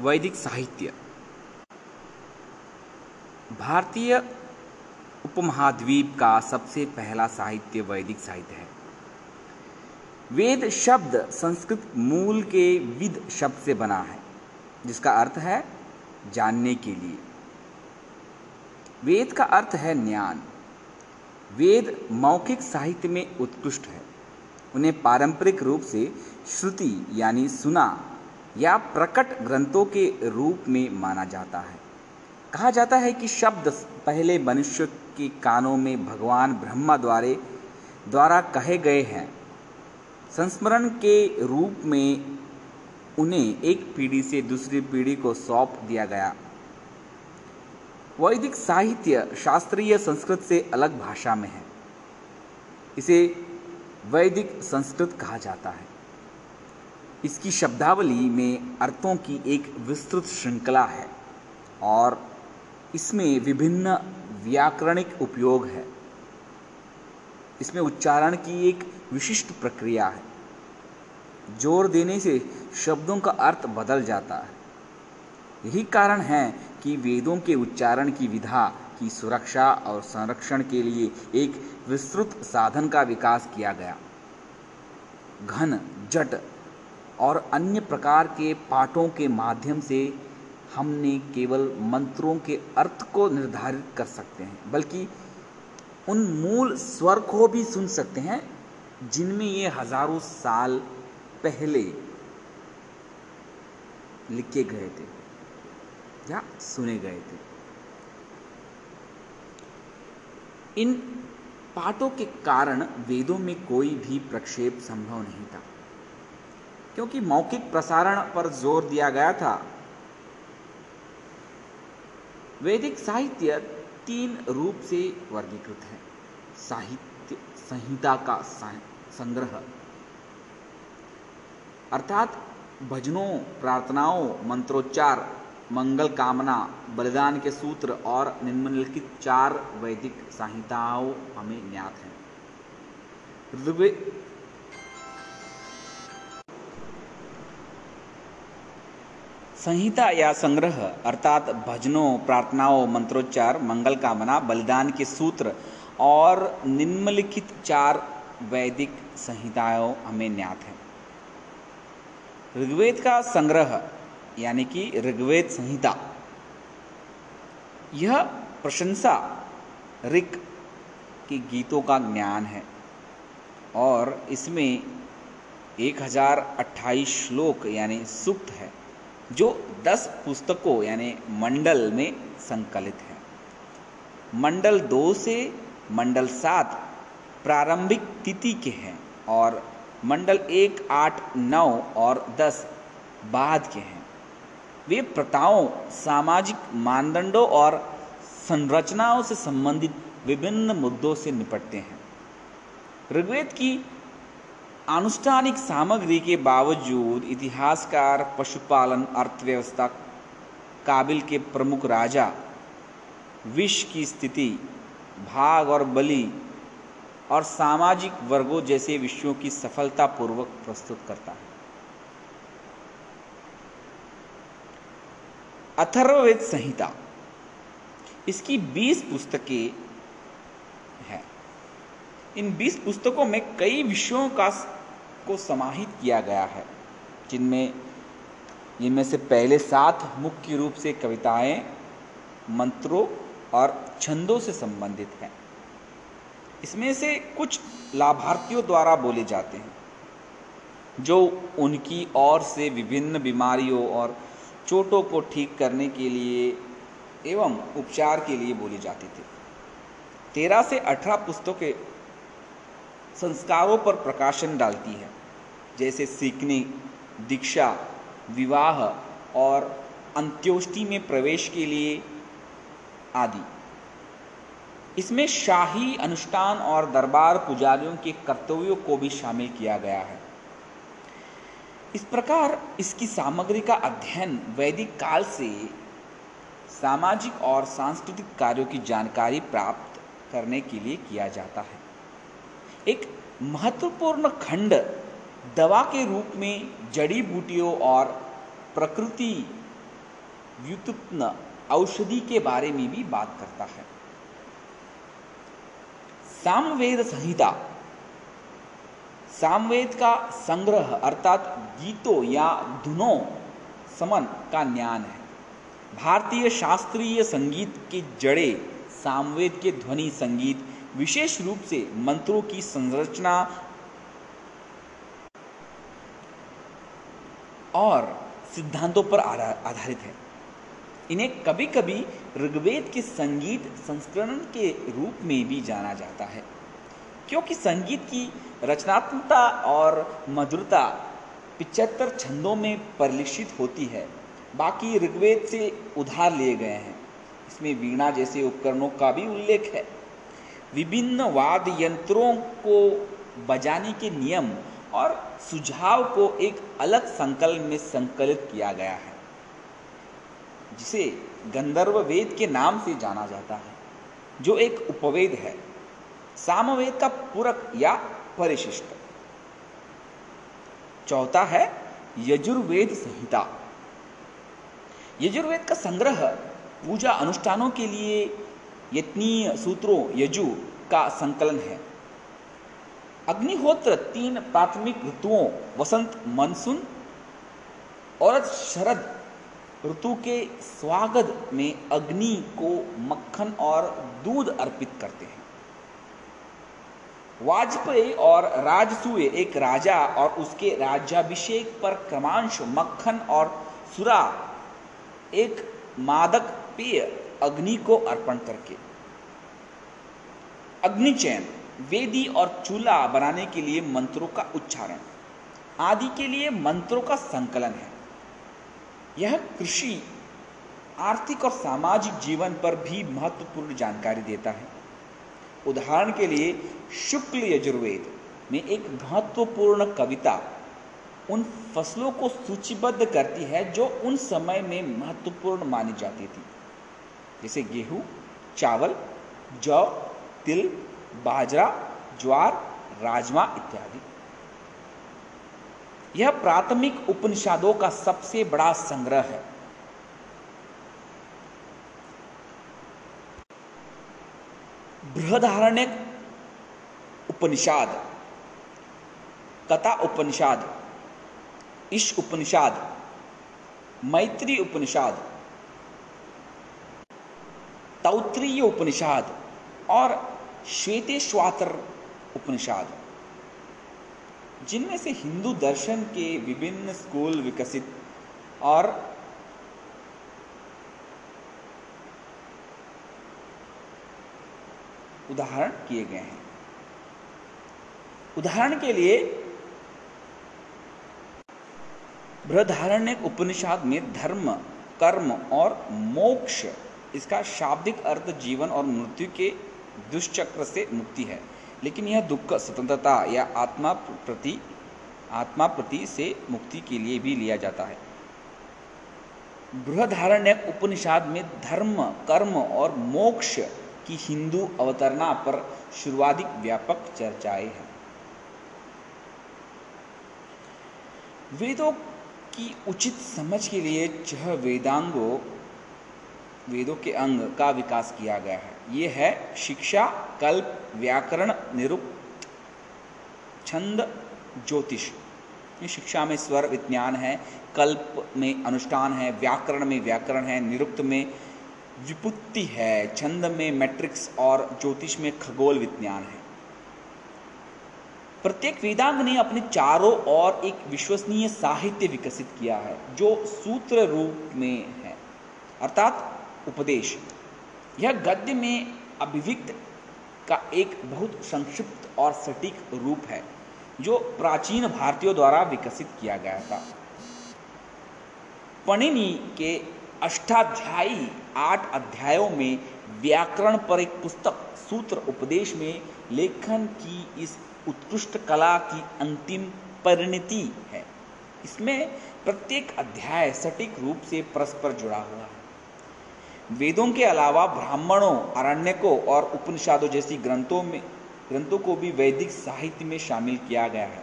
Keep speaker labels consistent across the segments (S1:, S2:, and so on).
S1: वैदिक साहित्य। भारतीय उपमहाद्वीप का सबसे पहला साहित्य वैदिक साहित्य है। वेद शब्द संस्कृत मूल के विद शब्द से बना है, जिसका अर्थ है जानने के लिए। वेद का अर्थ है ज्ञान। वेद मौखिक साहित्य में उत्कृष्ट है। उन्हें पारंपरिक रूप से श्रुति यानी सुना या प्रकट ग्रंथों के रूप में माना जाता है। कहा जाता है कि शब्द पहले मनुष्य के कानों में भगवान ब्रह्मा द्वारे, द्वारा कहे गए हैं। संस्मरण के रूप में उन्हें एक पीढ़ी से दूसरी पीढ़ी को सौंप दिया गया। वैदिक साहित्य शास्त्रीय संस्कृत से अलग भाषा में है। इसे वैदिक संस्कृत कहा जाता है। इसकी शब्दावली में अर्थों की एक विस्तृत श्रृंखला है और इसमें विभिन्न व्याकरणिक उपयोग है। इसमें उच्चारण की एक विशिष्ट प्रक्रिया है। ज़ोर देने से शब्दों का अर्थ बदल जाता है। यही कारण है कि वेदों के उच्चारण की विधा की सुरक्षा और संरक्षण के लिए एक विस्तृत साधन का विकास किया गया। घन, जट और अन्य प्रकार के पाठों के माध्यम से हमने केवल मंत्रों के अर्थ को निर्धारित कर सकते हैं, बल्कि उन मूल स्वर को भी सुन सकते हैं, जिनमें ये हज़ारों साल पहले लिखे गए थे या सुने गए थे। इन पाठों के कारण वेदों में कोई भी प्रक्षेप संभव नहीं था। क्योंकि मौखिक प्रसारण पर ज़ोर दिया गया था। वैदिक साहित्य तीन रूप से वर्गीकृत है। साहित्य संहिता का संग्रह। अर्थात भजनों, प्रार्थनाओं, मंत्रोच्चार, मंगल कामना, बलिदान के सूत्र और निम्नलिखित चार वैदिक संहिताओं हमें ज्ञात हैं। संहिता या संग्रह, अर्थात भजनों, प्रार्थनाओं, मंत्रोच्चार, मंगल कामना, बलिदान के सूत्र और निम्नलिखित चार वैदिक संहिताओं हमें ज्ञात है। ऋग्वेद का संग्रह, यानी कि ऋग्वेद संहिता, यह प्रशंसा ऋक के गीतों का ज्ञान है और इसमें एक हज़ार अट्ठाईस श्लोक, यानी सुक्त है। जो दस पुस्तकों, यानी मंडल में संकलित है। मंडल दो से मंडल सात प्रारंभिक तिथि के हैं और मंडल एक, आठ, नौ और दस बाद के हैं। वे प्रथाओं, सामाजिक मानदंडों और संरचनाओं से संबंधित विभिन्न मुद्दों से निपटते हैं। ऋग्वेद की आनुष्ठानिक सामग्री के बावजूद इतिहासकार पशुपालन अर्थव्यवस्था काबिल के प्रमुख राजा, विष की स्थिति, भाग और बलि और सामाजिक वर्गों जैसे विषयों की सफलतापूर्वक प्रस्तुत करता है। अथर्ववेद संहिता इसकी 20 पुस्तकें हैं। इन 20 पुस्तकों में कई विषयों का को समाहित किया गया है, जिनमें इनमें से पहले सात मुख्य रूप से कविताएँ, मंत्रों और छंदों से संबंधित हैं। इसमें से कुछ लाभार्थियों द्वारा बोले जाते हैं, जो उनकी ओर से विभिन्न बीमारियों और चोटों को ठीक करने के लिए एवं उपचार के लिए बोले जाते थे। तेरह से अठारह पुस्तकें संस्कारों पर प्रकाशन डालती है, जैसे सीखने, दीक्षा, विवाह और अंत्योष्टि में प्रवेश के लिए आदि। इसमें शाही अनुष्ठान और दरबार पुजारियों के कर्तव्यों को भी शामिल किया गया है। इस प्रकार इसकी सामग्री का अध्ययन वैदिक काल से सामाजिक और सांस्कृतिक कार्यों की जानकारी प्राप्त करने के लिए किया जाता है। एक महत्वपूर्ण खंड दवा के रूप में जड़ी बूटियों और प्रकृति व्युत्पन्न औषधि के बारे में भी बात करता है। सामवेद संहिता। सामवेद का संग्रह अर्थात गीतों या धुनों समन का ज्ञान है। भारतीय शास्त्रीय संगीत के जड़े सामवेद के ध्वनि संगीत विशेष रूप से मंत्रों की संरचना और सिद्धांतों पर आधारित है। इन्हें कभी कभी ऋग्वेद के संगीत संस्करण के रूप में भी जाना जाता है, क्योंकि संगीत की रचनात्मकता और मधुरता पिचहत्तर छंदों में परिलक्षित होती है। बाकी ऋग्वेद से उधार लिए गए हैं। इसमें वीणा जैसे उपकरणों का भी उल्लेख है। विभिन्न वाद यंत्रों को बजाने के नियम और सुझाव को एक अलग संकल्प में संकलित किया गया है, जिसे गंधर्व वेद के नाम से जाना जाता है, जो एक उपवेद है, सामवेद का पूरक या परिशिष्ट। चौथा है यजुर्वेद संहिता। यजुर्वेद का संग्रह पूजा अनुष्ठानों के लिए यत्नीय सूत्रों यजु का संकलन है। अग्निहोत्र तीन प्राथमिक ऋतुओं, वसंत, मानसून और शरद ऋतु के स्वागत में अग्नि को मक्खन और दूध अर्पित करते हैं। वाजपेयी और राजसूय एक राजा और उसके राज्याभिषेक पर क्रमांश मक्खन और सुरा, एक मादक पेय अग्नि को अर्पण करके। अग्निचयन वेदी और चूल्हा बनाने के लिए मंत्रों का उच्चारण। आदि के लिए मंत्रों का संकलन है। यह कृषि, आर्थिक और सामाजिक जीवन पर भी महत्वपूर्ण जानकारी देता है। उदाहरण के लिए, शुक्ल यजुर्वेद में एक महत्वपूर्ण कविता उन फ़सलों को सूचीबद्ध करती है जो उन समय में महत्वपूर्ण मानी जाती थी। जैसे गेहूँ, चावल, जौ, तिल, बाजरा, ज्वार, राजमा इत्यादि। यह प्राथमिक उपनिषदों का सबसे बड़ा संग्रह है। बृहदारण्य उपनिषद, कथा उपनिषद इश उपनिषद, मैत्री उपनिषद तौत्रीय उपनिषद और श्वेतेश्वातर उपनिषद। जिनमें से हिंदू दर्शन के विभिन्न स्कूल विकसित और उदाहरण किए गए हैं। उदाहरण के लिए बृहधारण्य उपनिषद में धर्म, कर्म और मोक्ष इसका शाब्दिक अर्थ जीवन और मृत्यु के दुष्चक्र से मुक्ति है। लेकिन यह दुख, स्वतंत्रता या आत्मा प्रति आत्मा प्रति से मुक्ति के लिए भी लिया जाता है। बृहदारण्य उपनिषद में धर्म, कर्म और मोक्ष की हिंदू अवतरणा पर शुरुआधिक व्यापक चर्चाएँ हैं। वेदों की उचित समझ के लिए छह वेदांगों वेदों के अंग का विकास किया गया है। ये है शिक्षा, कल्प, व्याकरण, निरुक्त, छंद, ज्योतिष। शिक्षा में स्वर विज्ञान है, कल्प में अनुष्ठान है, व्याकरण में व्याकरण है, निरुक्त में विपुत्ति है, छंद में मैट्रिक्स और ज्योतिष में खगोल विज्ञान है। प्रत्येक वेदांग ने अपने चारों ओर एक विश्वसनीय साहित्य विकसित किया है, जो सूत्र रूप में है। अर्थात उपदेश। यह गद्य में अभिव्यक्त का एक बहुत संक्षिप्त और सटीक रूप है, जो प्राचीन भारतीयों द्वारा विकसित किया गया था। पणिनि के अष्टाध्यायी आठ अध्यायों में व्याकरण पर एक पुस्तक, सूत्र उपदेश में लेखन की इस उत्कृष्ट कला की अंतिम परिणति है। इसमें प्रत्येक अध्याय सटीक रूप से परस्पर जुड़ा हुआ है। वेदों के अलावा ब्राह्मणों अरण्यकों और उपनिषदों जैसी ग्रंथों में ग्रंथों को भी वैदिक साहित्य में शामिल किया गया है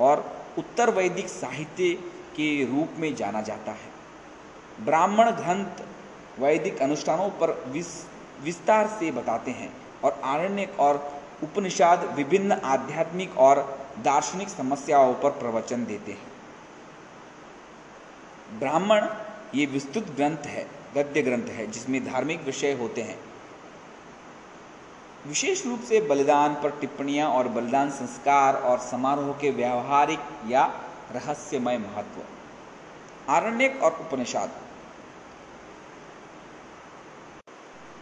S1: और उत्तर वैदिक साहित्य के रूप में जाना जाता है। ब्राह्मण ग्रंथ वैदिक अनुष्ठानों पर विस, विस्तार से बताते हैं और आरण्यक और उपनिषद विभिन्न आध्यात्मिक और दार्शनिक समस्याओं पर प्रवचन देते हैं। ब्राह्मण ये विस्तृत ग्रंथ है। गद्य ग्रंथ है, जिसमें धार्मिक विषय होते हैं। विशेष रूप से बलिदान पर टिप्पणियाँ और बलिदान संस्कार और समारोह के व्यवहारिक या रहस्यमय महत्व। आरण्यक और उपनिषद।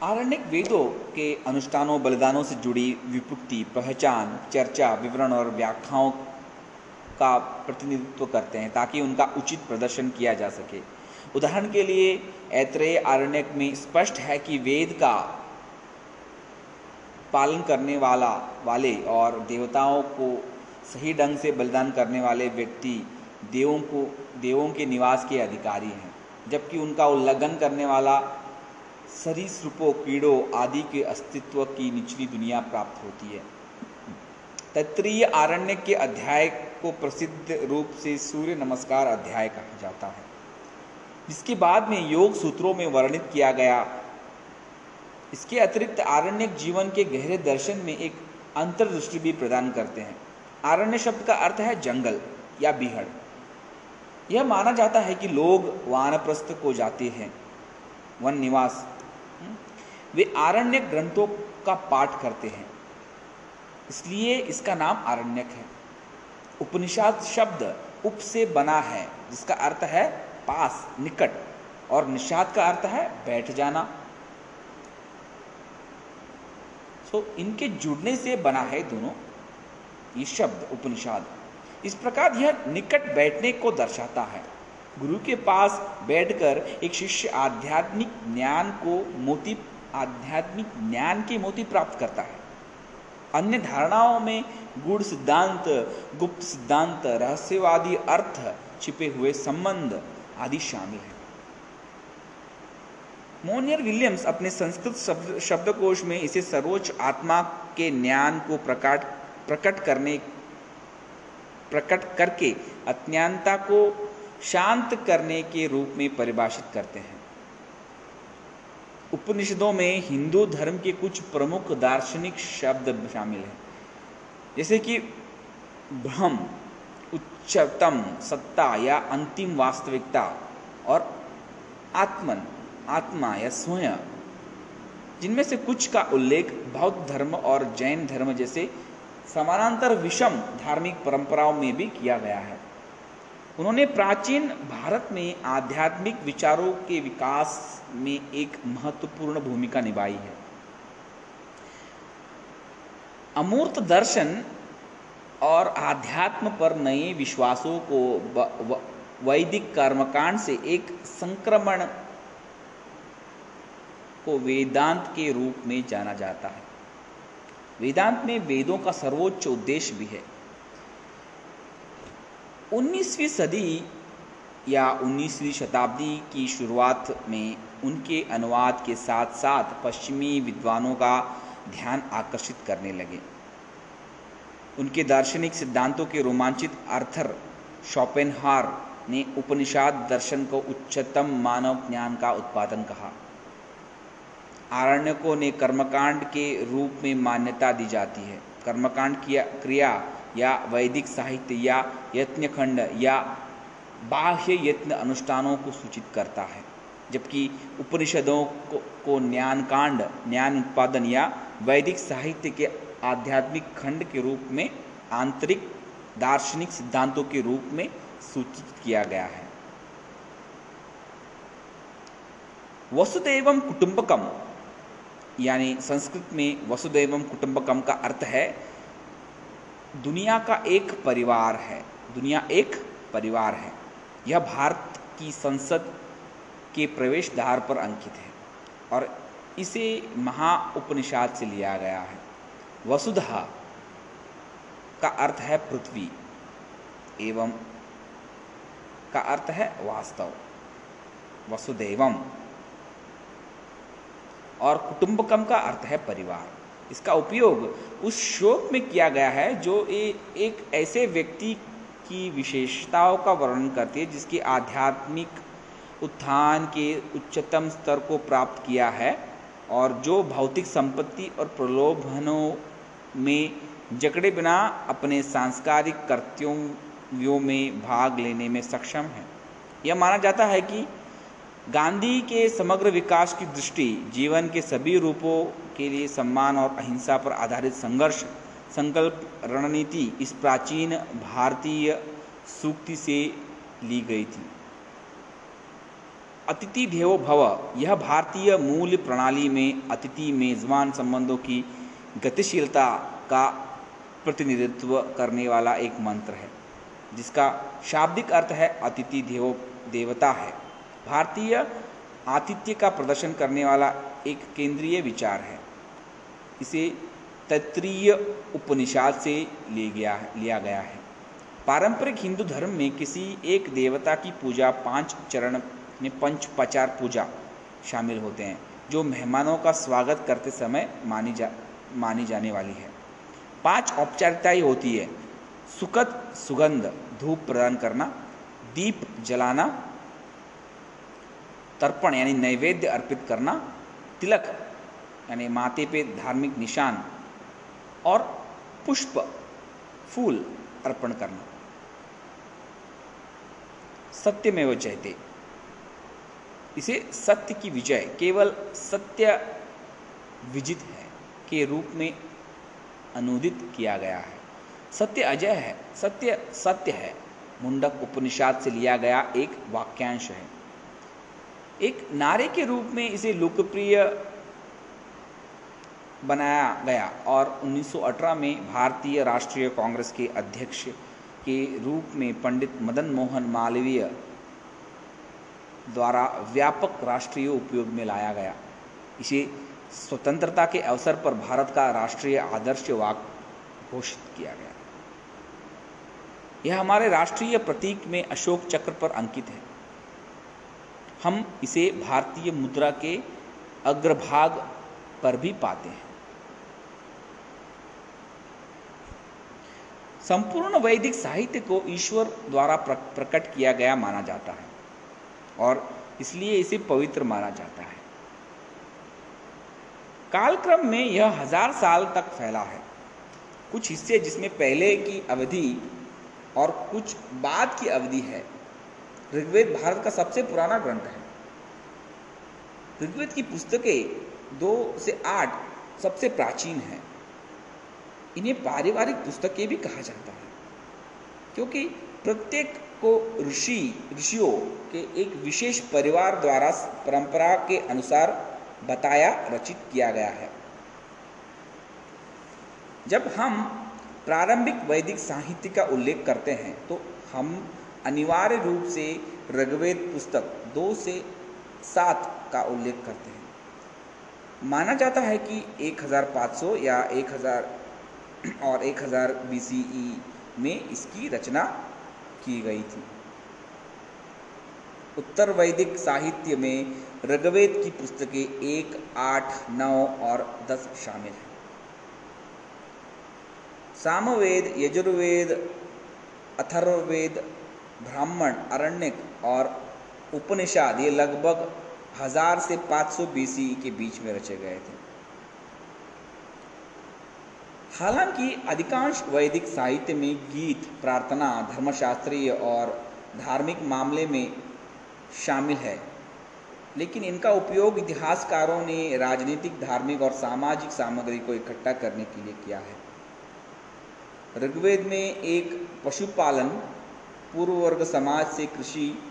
S1: आरण्यक वेदों के अनुष्ठानों, बलिदानों से जुड़ी विपुक्ति, पहचान, चर्चा, विवरण और व्याख्याओं का प्रतिनिधित्व करते हैं, ताकि उनका उचित प्रदर्शन किया जा सके। उदाहरण के लिए ऐत्रेय आरण्यक में स्पष्ट है कि वेद का पालन करने वाला, वाले और देवताओं को सही ढंग से बलिदान करने वाले व्यक्ति देवों को, देवों के निवास के अधिकारी हैं, जबकि उनका उल्लंघन करने वाला सरीसृपों, कीड़ों आदि के अस्तित्व की निचली दुनिया प्राप्त होती है। तत्रीय आरण्य के अध्याय को प्रसिद्ध रूप से सूर्य नमस्कार अध्याय कहा जाता है। जिसके बाद में योग सूत्रों में वर्णित किया गया। इसके अतिरिक्त आरण्यक जीवन के गहरे दर्शन में एक अंतर्दृष्टि भी प्रदान करते हैं। आरण्य शब्द का अर्थ है जंगल या बिहड़। यह माना जाता है कि लोग वानप्रस्थ को जाते हैं। वन निवास। हम्म, वे आरण्य ग्रंथों का पाठ करते हैं। इसलिए इसका नाम आरण्यक है। उपनिषद शब्द उप से बना है जिसका अर्थ है पास निकट। और निषाद का अर्थ है बैठ जाना। सो इनके जुड़ने से बना है दोनों ये शब्द, उपनिषद। इस प्रकार यह निकट बैठने को दर्शाता है। गुरु के पास बैठकर एक शिष्य आध्यात्मिक ज्ञान को मोती, आध्यात्मिक ज्ञान के मोती प्राप्त करता है। अन्य धारणाओं में गुड़ सिद्धांत, गुप्त सिद्धांत, रहस्यवादी अर्थ छिपे हुए संबंध आदि शामिल है। मोनियर विलियम्स अपने संस्कृत शब्द, शब्दकोश में इसे सर्वोच्च आत्मा के ज्ञान को प्रकट प्रकट करने, प्रकट करके अज्ञानता को शांत करने के रूप में परिभाषित करते हैं। उपनिषदों में हिंदू धर्म के कुछ प्रमुख दार्शनिक शब्द शामिल हैं। जैसे कि ब्रह्म उच्चतम सत्ता या अंतिम वास्तविकता और आत्मन आत्मा या स्वयं। जिनमें से कुछ का उल्लेख बौद्ध धर्म और जैन धर्म जैसे समानांतर विषम धार्मिक परंपराओं में भी किया गया है। उन्होंने प्राचीन भारत में आध्यात्मिक विचारों के विकास में एक महत्वपूर्ण भूमिका निभाई है। अमूर्त दर्शन और आध्यात्म पर नए विश्वासों को वैदिक कर्मकांड से एक संक्रमण को वेदांत के रूप में जाना जाता है। वेदांत में वेदों का सर्वोच्च उद्देश्य भी है। 19वीं सदी या 19वीं शताब्दी की शुरुआत में उनके अनुवाद के साथ साथ पश्चिमी विद्वानों का ध्यान आकर्षित करने लगे। उनके दार्शनिक सिद्धांतों के रोमांचित अर्थर शॉपेनहार ने उपनिषद दर्शन को उच्चतम मानव ज्ञान का उत्पादन कहा। आरण्यकों ने कर्मकांड के रूप में मान्यता दी जाती है। कर्मकांड किया क्रिया या वैदिक साहित्य या यत्न खंड या बाह्य यत्न अनुष्ठानों को सूचित करता है जबकि उपनिषदों को, को ज्ञान कांड ज्ञान उत्पादन या वैदिक साहित्य के आध्यात्मिक खंड के रूप में, आंतरिक दार्शनिक सिद्धांतों के रूप में सूचित किया गया है। वसुदेवम कुटुंबकम, यानी संस्कृत में वसुदेवम कुटुंबकम का अर्थ है, दुनिया का एक परिवार है, दुनिया एक परिवार है। यह भारत की संसद के प्रवेश द्वार पर अंकित है और इसे महा उपनिषद से लिया गया है। वसुधा का अर्थ है पृथ्वी एवं का अर्थ है वास्तव वसुदेवम। और कुटुंबकम का अर्थ है परिवार। इसका उपयोग उस श्लोक में किया गया है जो ए, एक ऐसे व्यक्ति की विशेषताओं का वर्णन करती है जिसकी आध्यात्मिक उत्थान के उच्चतम स्तर को प्राप्त किया है और जो भौतिक संपत्ति और प्रलोभनों में जकड़े बिना अपने सांस्कारिक कर्तव्यों में भाग लेने में सक्षम है। यह माना जाता है कि गांधी के समग्र विकास की दृष्टि जीवन के सभी रूपों के लिए सम्मान और अहिंसा पर आधारित संघर्ष, संकल्प, रणनीति इस प्राचीन भारतीय सूक्ति से ली गई थी। अतिथि देवो भव, यह भारतीय मूल प्रणाली में अतिथि मेजबान संबंधों की गतिशीलता का प्रतिनिधित्व करने वाला एक मंत्र है, जिसका शाब्दिक अर्थ है अतिथि देवो, देवता है। भारतीय आतिथ्य का प्रदर्शन करने वाला एक केंद्रीय विचार है। इसे तत्रीय उपनिषद से ले गया लिया गया है। पारंपरिक हिंदू धर्म में किसी एक देवता की पूजा, पाँच चरण में पंच पचार पूजा शामिल होते हैं, जो मेहमानों का स्वागत करते समय मानी जा मानी जाने वाली है। पाँच औपचारिकताएँ होती है। सुखद सुगंध, धूप प्रदान करना, दीप जलाना, तर्पण यानी नैवेद्य अर्पित करना, तिलक यानी माथे पे धार्मिक निशान, और पुष्प, फूल अर्पण करना। सत्यमेव जयते इसे सत्य की विजय, केवल सत्य विजित है। के रूप में अनुदित किया गया है। सत्य अजय है, सत्य सत्य है, मुंडक उपनिषद से लिया गया एक वाक्यांश है। एक नारे के रूप में इसे लोकप्रिय बनाया गया और 1918 में भारतीय राष्ट्रीय कांग्रेस के अध्यक्ष के रूप में पंडित मदन मोहन मालवीय द्वारा व्यापक राष्ट्रीय उपयोग में लाया गया। इसे स्वतंत्रता के अवसर पर भारत का राष्ट्रीय आदर्श वाक घोषित किया गया। यह हमारे राष्ट्रीय प्रतीक में अशोक चक्र पर अंकित है। हम इसे भारतीय मुद्रा के अग्रभाग पर भी पाते हैं। संपूर्ण वैदिक साहित्य को ईश्वर द्वारा प्रकट किया गया माना जाता है और इसलिए इसे पवित्र माना जाता है। कालक्रम में यह हज़ार साल तक फैला है। कुछ हिस्से जिसमें पहले की अवधि और कुछ बाद की अवधि है, ऋग्वेद भारत का सबसे पुराना ग्रंथ है। ऋग्वेद की पुस्तकें दो से आठ सबसे प्राचीन है। इन्हें पारिवारिक पुस्तकें भी कहा जाता है, क्योंकि प्रत्येक को ऋषि, ऋषियों के एक विशेष परिवार द्वारा परंपरा के अनुसार बताया, रचित किया गया है। जब हम प्रारंभिक वैदिक साहित्य का उल्लेख करते हैं तो हम अनिवार्य रूप से ऋग्वेद पुस्तक दो से सात का उल्लेख करते हैं। माना जाता है कि 1500 या 1000 और 1000 बीसीई में इसकी रचना की गई थी। उत्तर वैदिक साहित्य में ऋग्वेद की पुस्तकें एक, आठ, नौ और दस शामिल हैं। सामवेद, यजुर्वेद, अथर्ववेद, ब्राह्मण, अरण्यक और उपनिषद ये लगभग हज़ार से 500 बीसी के बीच में रचे गए थे। हालाँकि अधिकांश वैदिक साहित्य में गीत, प्रार्थना, धर्मशास्त्रीय और धार्मिक मामले में शामिल है। लेकिन इनका उपयोग इतिहासकारों ने राजनीतिक, धार्मिक और सामाजिक सामग्री को इकट्ठा करने के लिए किया है। ऋग्वेद में एक पशुपालन पूर्व वर्ग समाज से कृषि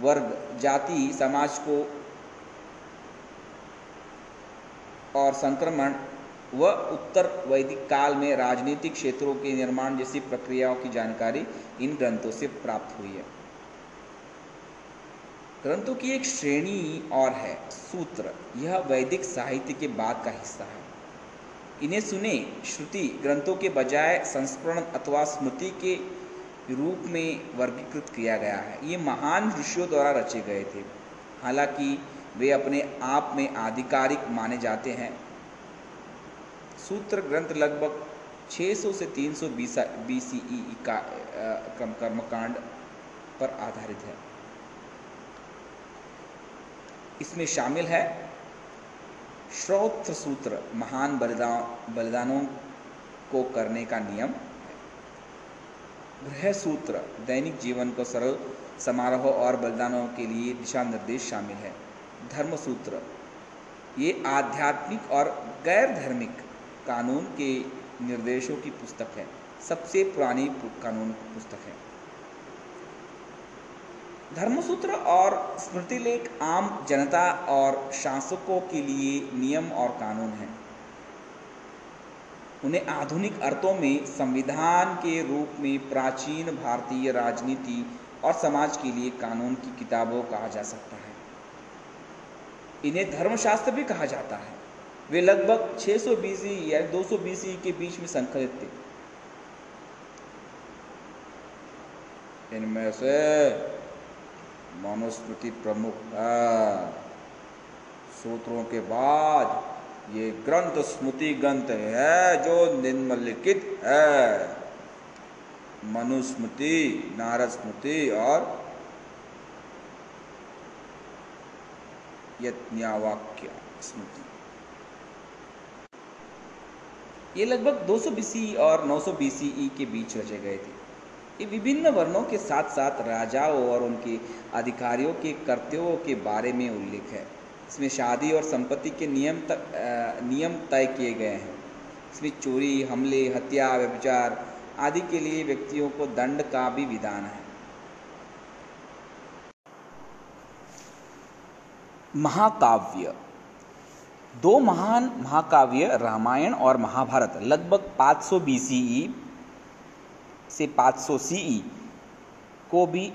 S1: वर्ग, जाति, समाज को और संक्रमण व उत्तर वैदिक काल में राजनीतिक क्षेत्रों के निर्माण जैसी प्रक्रियाओं की जानकारी इन ग्रंथों से प्राप्त हुई है। ग्रंथों की एक श्रेणी और है, सूत्र। यह वैदिक साहित्य के बाद का हिस्सा है। इन्हें सुने, श्रुति ग्रंथों के बजाय संस्करण अथवा स्मृति के रूप में वर्गीकृत किया गया है। ये महान ऋषियों द्वारा रचे गए थे। हालाँकि, वे अपने आप में आधिकारिक माने जाते हैं। सूत्र ग्रंथ लगभग 600 से 300 बीसीई का क्रम कर्मकांड पर आधारित है। इसमें शामिल है श्रोत्र सूत्र महान बलिदान बलिदानों को करने का नियम। गृह सूत्र, दैनिक जीवन को सरल समारोह और बलिदानों के लिए दिशा निर्देश शामिल है। धर्म सूत्र, ये आध्यात्मिक और गैर धार्मिक कानून के निर्देशों की पुस्तक है। सबसे पुरानी कानून पुस्तक है। धर्मसूत्र और स्मृति लेख आम जनता और शासकों के लिए नियम और कानून हैं। उन्हें आधुनिक अर्थों में संविधान के रूप में प्राचीन भारतीय राजनीति और समाज के लिए कानून की किताबों कहा जा सकता है। इन्हें धर्मशास्त्र भी कहा जाता है। वे लगभग 600 सौ बीसी या 200 बीसी के बीच में संकलित थे। इनमें से मनुस्मृति प्रमुख है सूत्रों के बाद ये ग्रंथ स्मृति ग्रंथ है जो निम्नलिखित है। मनुस्मृति नारद स्मृति और यज्ञावाक्य स्मृति। ये लगभग 200 बीसी और 900 बीसीई के बीच रचे गए थे। ये विभिन्न वर्णों के साथ साथ राजाओं और उनके अधिकारियों के कर्तव्यों के बारे में उल्लेख है। इसमें शादी और संपत्ति के नियम तक नियम तय किए गए हैं। इसमें चोरी, हमले, हत्या, व्यभिचार आदि के लिए व्यक्तियों को दंड का भी विधान है। महाकाव्य। दो महान महाकाव्य रामायण और महाभारत, लगभग 500 बीसीई से 500 सीई को भी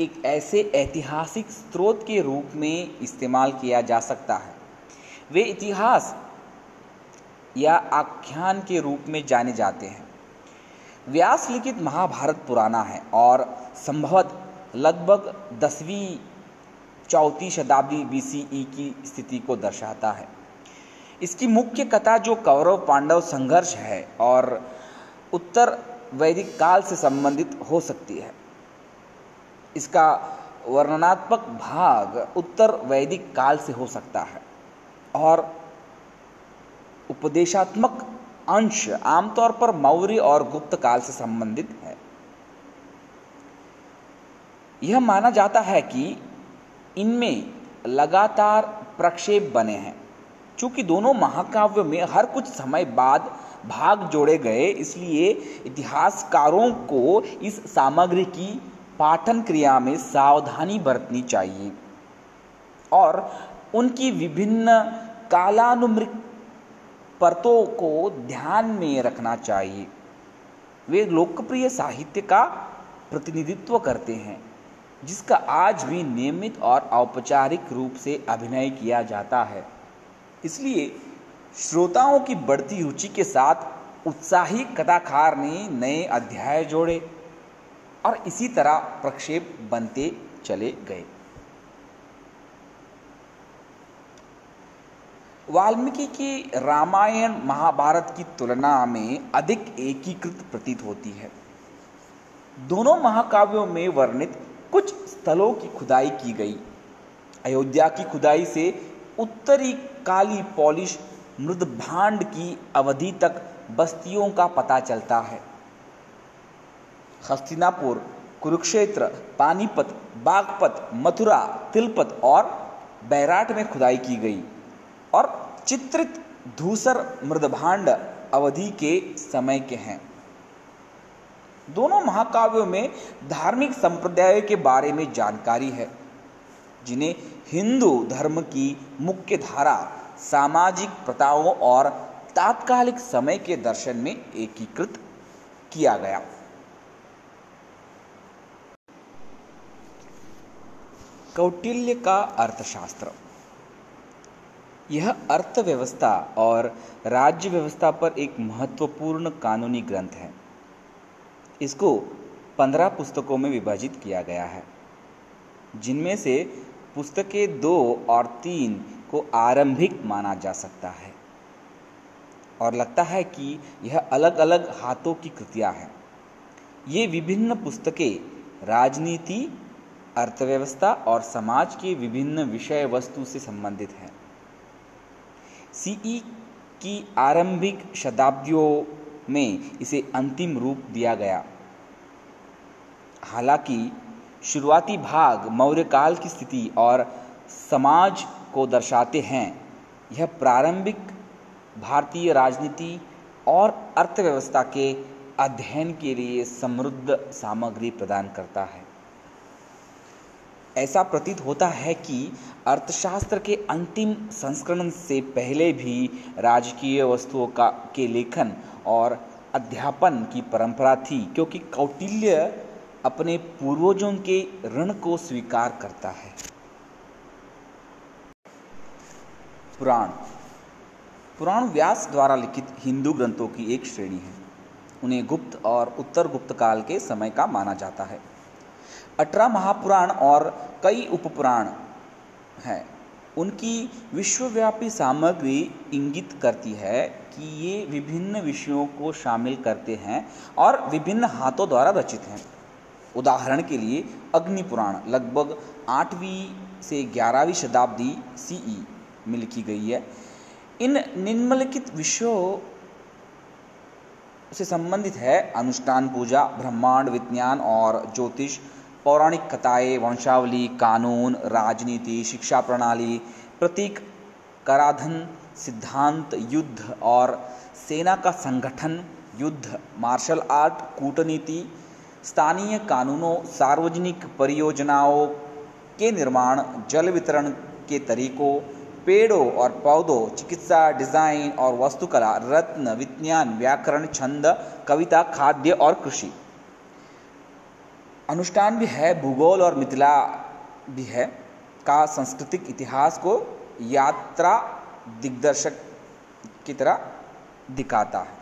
S1: एक ऐसे ऐतिहासिक स्रोत के रूप में इस्तेमाल किया जा सकता है। वे इतिहास या आख्यान के रूप में जाने जाते हैं। व्यास लिखित महाभारत पुराना है और संभवत लगभग दसवीं, चौथी शताब्दी बीसीई की स्थिति को दर्शाता है। इसकी मुख्य कथा जो कौरव पांडव संघर्ष है और उत्तर वैदिक काल से संबंधित हो सकती है। इसका वर्णनात्मक भाग उत्तर वैदिक काल से हो सकता है और उपदेशात्मक अंश आमतौर पर मौर्य और गुप्त काल से संबंधित है। यह माना जाता है कि इनमें लगातार प्रक्षेप बने हैं। क्योंकि दोनों महाकाव्य में हर कुछ समय बाद भाग जोड़े गए, इसलिए इतिहासकारों को इस सामग्री की पाठन क्रिया में सावधानी बरतनी चाहिए। और उनकी विभिन्न कालानुमृत परतों को ध्यान में रखना चाहिए। वे लोकप्रिय साहित्य का प्रतिनिधित्व करते हैं, जिसका आज भी नियमित और औपचारिक रूप से अभिनय किया जाता है। इसलिए श्रोताओं की बढ़ती रुचि के साथ उत्साही कथाकार ने नए अध्याय जोड़े और इसी तरह प्रक्षेप बनते चले गए। वाल्मीकि की रामायण महाभारत की तुलना में अधिक एकीकृत प्रतीत होती है। दोनों महाकाव्यों में वर्णित कुछ स्थलों की खुदाई की गई। अयोध्या की खुदाई से उत्तरी काली पॉलिश मृद भांड की अवधि तक बस्तियों का पता चलता है। हस्तिनापुर, कुरुक्षेत्र, पानीपत, बागपत, मथुरा, तिलपत और बैराट में खुदाई की गई और चित्रित धूसर मृदभांड अवधि के समय के हैं। दोनों महाकाव्यों में धार्मिक संप्रदायों के बारे में जानकारी है, जिन्हें हिंदू धर्म की मुख्य धारा सामाजिक प्रथाओं और तात्कालिक समय के दर्शन में एकीकृत किया गया। कौटिल्य का अर्थशास्त्र। यह अर्थव्यवस्था और राज्य व्यवस्था पर एक महत्वपूर्ण कानूनी ग्रंथ है। इसको पंद्रह पुस्तकों में विभाजित किया गया है, जिनमें से पुस्तकें दो और तीन को आरंभिक माना जा सकता है। और लगता है कि यह अलग अलग हाथों की कृतियाँ हैं। ये विभिन्न पुस्तकें राजनीति, अर्थव्यवस्था और समाज के विभिन्न विषय वस्तु से संबंधित है। सीई की आरंभिक शताब्दियों में इसे अंतिम रूप दिया गया। हालाँकि, शुरुआती भाग मौर्य काल की स्थिति और समाज को दर्शाते हैं। यह प्रारंभिक भारतीय राजनीति और अर्थव्यवस्था के अध्ययन के लिए समृद्ध सामग्री प्रदान करता है। ऐसा प्रतीत होता है कि अर्थशास्त्र के अंतिम संस्करण से पहले भी राजकीय वस्तुओं का, के लेखन और अध्यापन की परंपरा थी, क्योंकि कौटिल्य अपने पूर्वजों के ऋण को स्वीकार करता है। पुराण। पुराण व्यास द्वारा लिखित हिंदू ग्रंथों की एक श्रेणी है। उन्हें गुप्त और उत्तर गुप्त काल के समय का माना जाता है। अठारह महापुराण और कई उपपुराण हैं। उनकी विश्वव्यापी सामग्री इंगित करती है कि ये विभिन्न विषयों को शामिल करते हैं और विभिन्न हाथों द्वारा रचित हैं। उदाहरण के लिए अग्नि पुराण लगभग आठवीं से ग्यारहवीं शताब्दी सीई में लिखी गई है। इन निम्नलिखित विषयों से संबंधित है अनुष्ठान पूजा, ब्रह्मांड विज्ञान और ज्योतिष, पौराणिक कथाएँ, वंशावली, कानून, राजनीति, शिक्षा प्रणाली, प्रतीक, कराधन, सिद्धांत, युद्ध और सेना का संगठन, युद्ध, मार्शल आर्ट, कूटनीति, स्थानीय कानूनों, सार्वजनिक परियोजनाओं के निर्माण, जल वितरण के तरीकों पेड़ों और पौधों, चिकित्सा, डिज़ाइन और वास्तुकला, रत्न, विज्ञान, व्याकरण, छंद, कविता, खाद्य और कृषि। अनुष्ठान भी है, भूगोल और मिथिला भी है, का सांस्कृतिक इतिहास को यात्रा दिग्दर्शक की तरह दिखाता है।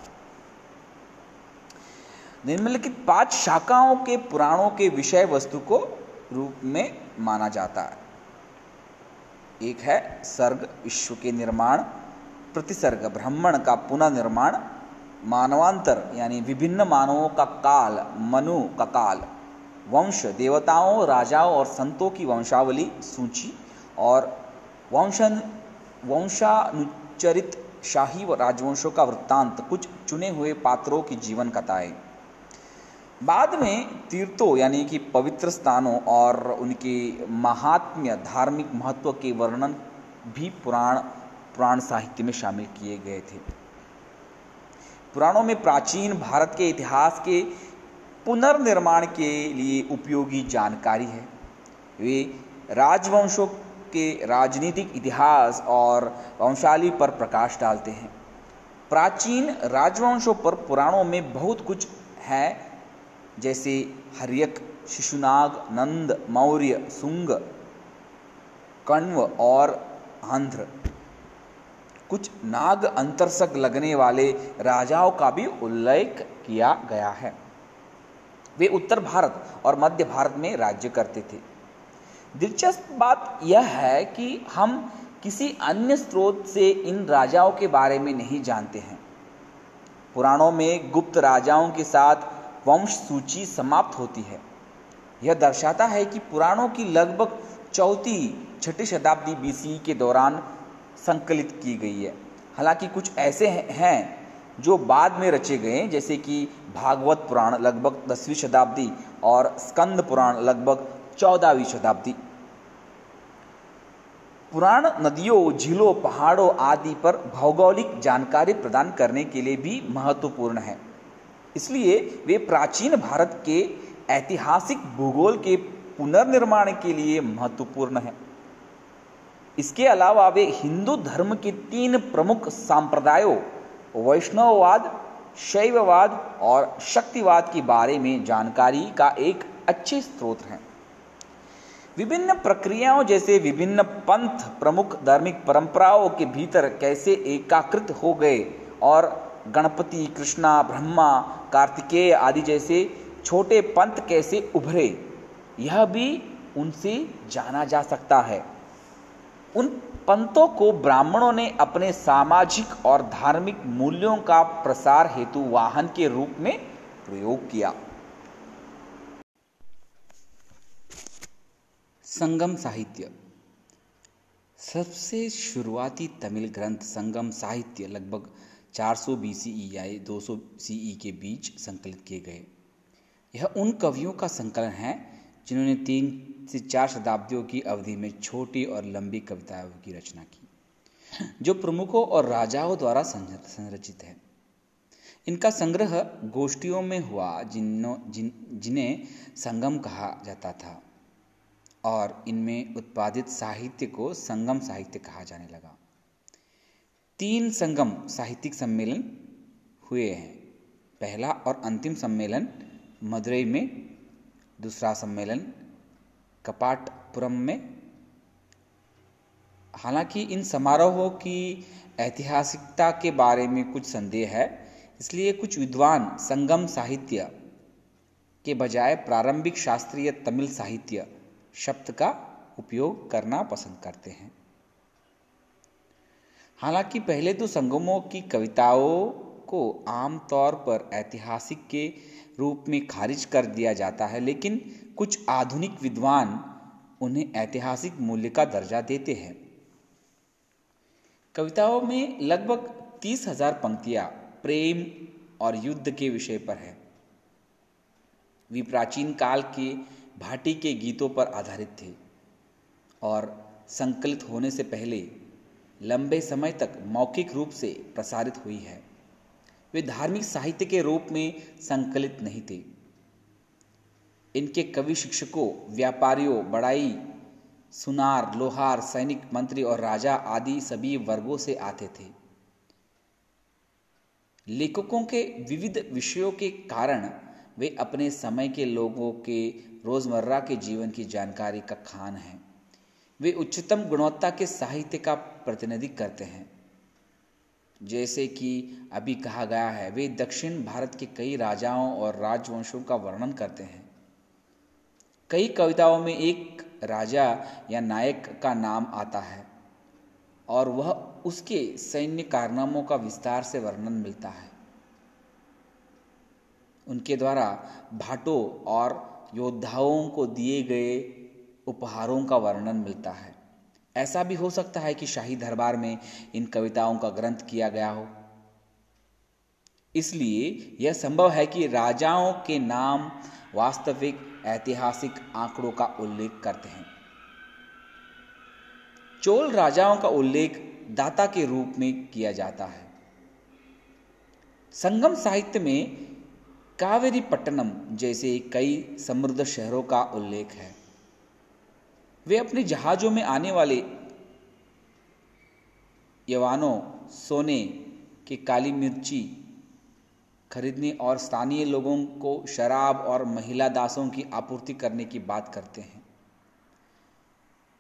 S1: निम्नलिखित पाँच शाखाओं के पुराणों के विषय वस्तु को रूप में माना जाता है। एक है सर्ग, विश्व के निर्माण, प्रतिसर्ग, ब्राह्मण का पुनः निर्माण मानवांतर, यानी विभिन्न मानवों का काल, मनु का काल, वंश, देवताओं, राजाओं और संतों की वंशावली सूची और वंशन, वंशानुचरित शाही व राजवंशों का वृत्तांत, कुछ चुने हुए पात्रों की जीवन कथाएँ। बाद में तीर्थों, यानी कि पवित्र स्थानों और उनके महात्म्य, धार्मिक महत्व के वर्णन भी पुराण पुराण साहित्य में शामिल किए गए थे। पुराणों में प्राचीन भारत के इतिहास के पुनर्निर्माण के लिए उपयोगी जानकारी है। वे राजवंशों के राजनीतिक इतिहास और वंशाली पर प्रकाश डालते हैं। प्राचीन राजवंशों पर पुराणों में बहुत कुछ है जैसे हरियक, शिशुनाग, नंद, मौर्य, सुंग, कण्व और आंध्र। कुछ नाग अंतरसक लगने वाले राजाओं का भी उल्लेख किया गया है। वे उत्तर भारत और मध्य भारत में राज्य करते थे। दिलचस्प बात यह है कि हम किसी अन्य स्रोत से इन राजाओं के बारे में नहीं जानते हैं। पुराणों में गुप्त राजाओं के साथ वंश सूची समाप्त होती है। यह दर्शाता है कि पुराणों की लगभग चौथी छठी शताब्दी बीसी के दौरान संकलित की गई है। हालाँकि कुछ ऐसे हैं जो बाद में रचे गए जैसे कि भागवत पुराण लगभग दसवीं शताब्दी और स्कंद पुराण लगभग चौदहवीं शताब्दी। पुराण नदियों, झीलों, पहाड़ों आदि पर भौगोलिक जानकारी प्रदान करने के लिए भी महत्वपूर्ण है। इसलिए वे प्राचीन भारत के ऐतिहासिक भूगोल के पुनर्निर्माण के लिए महत्वपूर्ण है। इसके अलावा वे हिंदू धर्म के तीन प्रमुख संप्रदायों, वैष्णववाद, शैववाद और शक्तिवाद के बारे में जानकारी का एक अच्छे स्रोत हैं। विभिन्न प्रक्रियाओं जैसे विभिन्न पंथ प्रमुख धार्मिक परंपराओं के भीतर कैसे एकाकृत हो गए और गणपति, कृष्णा, ब्रह्मा, कार्तिकेय आदि जैसे छोटे पंथ कैसे उभरे, यह भी उनसे जाना जा सकता है। उन पंतों को ब्राह्मणों ने अपने सामाजिक और धार्मिक मूल्यों का प्रसार हेतु वाहन के रूप में प्रयोग किया। संगम साहित्य। सबसे शुरुआती तमिल ग्रंथ संगम साहित्य लगभग 400 बीसीई या 200 सीई के बीच संकलित किए गए। यह उन कवियों का संकलन है जिन्होंने तीन से चार शताब्दियों की अवधि में छोटी और लंबी कविताओं की रचना की, जो प्रमुखों और राजाओं द्वारा संरचित है। इनका संग्रह गोष्ठियों में हुआ, जिन्हों, जिन, जिन्हें संगम कहा जाता था, और इनमें उत्पादित साहित्य को संगम साहित्य कहा जाने लगा। तीन संगम साहित्यिक सम्मेलन हुए हैं। पहला और अंतिम सम्मेलन मदुरई में, दूसरा सम्मेलन कपाटपुरम में। हालाँकि इन समारोहों की ऐतिहासिकता के बारे में कुछ संदेह है, इसलिए कुछ विद्वान संगम साहित्य के बजाय प्रारंभिक शास्त्रीय तमिल साहित्य शब्द का उपयोग करना पसंद करते हैं। हालाँकि पहले तो संगमों की कविताओं को आमतौर पर ऐतिहासिक के रूप में खारिज कर दिया जाता है, लेकिन कुछ आधुनिक विद्वान उन्हें ऐतिहासिक मूल्य का दर्जा देते हैं। कविताओं में लगभग तीस हज़ार पंक्तियाँ प्रेम और युद्ध के विषय पर है। वे प्राचीन काल के भाटी के गीतों पर आधारित थे और संकलित होने से पहले लंबे समय तक मौखिक रूप से प्रसारित हुई है। वे धार्मिक साहित्य के रूप में संकलित नहीं थे। इनके कवि शिक्षकों, व्यापारियों, बड़ाई, सुनार, लोहार, सैनिक मंत्री और राजा आदि सभी वर्गों से आते थे। लेखकों के विविध विषयों के कारण वे अपने समय के लोगों के रोज़मर्रा के जीवन की जानकारी का खान हैं। वे उच्चतम गुणवत्ता के साहित्य का प्रतिनिधित्व करते हैं। जैसे कि अभी कहा गया है, वे दक्षिण भारत के कई राजाओं और राजवंशों का वर्णन करते हैं। कई कविताओं में एक राजा या नायक का नाम आता है और वह उसके सैन्य कारनामों का विस्तार से वर्णन मिलता है। उनके द्वारा भाटों और योद्धाओं को दिए गए उपहारों का वर्णन मिलता है। ऐसा भी हो सकता है कि शाही दरबार में इन कविताओं का ग्रंथ किया गया हो। इसलिए यह संभव है कि राजाओं के नाम वास्तविक, ऐतिहासिक आंकड़ों का उल्लेख करते हैं। चोल राजाओं का उल्लेख दाता के रूप में किया जाता है। संगम साहित्य में कावेरी पट्टनम जैसे कई समृद्ध शहरों का उल्लेख है। वे अपने जहाजों में आने वाले यवानों, सोने के काली मिर्ची खरीदने और स्थानीय लोगों को शराब और महिला दासों की आपूर्ति करने की बात करते हैं।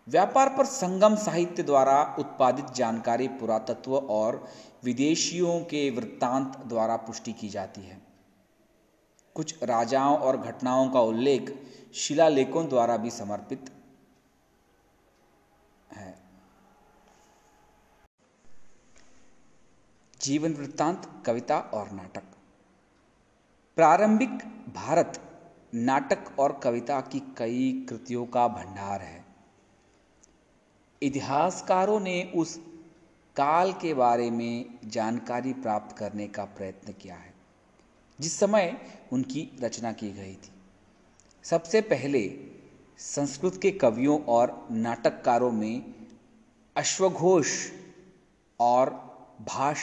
S1: व्यापार पर संगम साहित्य द्वारा उत्पादित जानकारी पुरातत्व और विदेशियों के वृत्तांत द्वारा पुष्टि की जाती है। कुछ राजाओं और घटनाओं का उल्लेख शिलालेखों द्वारा भी समर्पित जीवन वृत्तांत कविता और नाटक। प्रारंभिक भारत नाटक और कविता की कई कृतियों का भंडार है। इतिहासकारों ने उस काल के बारे में जानकारी प्राप्त करने का प्रयत्न किया है, जिस समय उनकी रचना की गई थी। सबसे पहले संस्कृत के कवियों और नाटककारों में अश्वघोष और भाष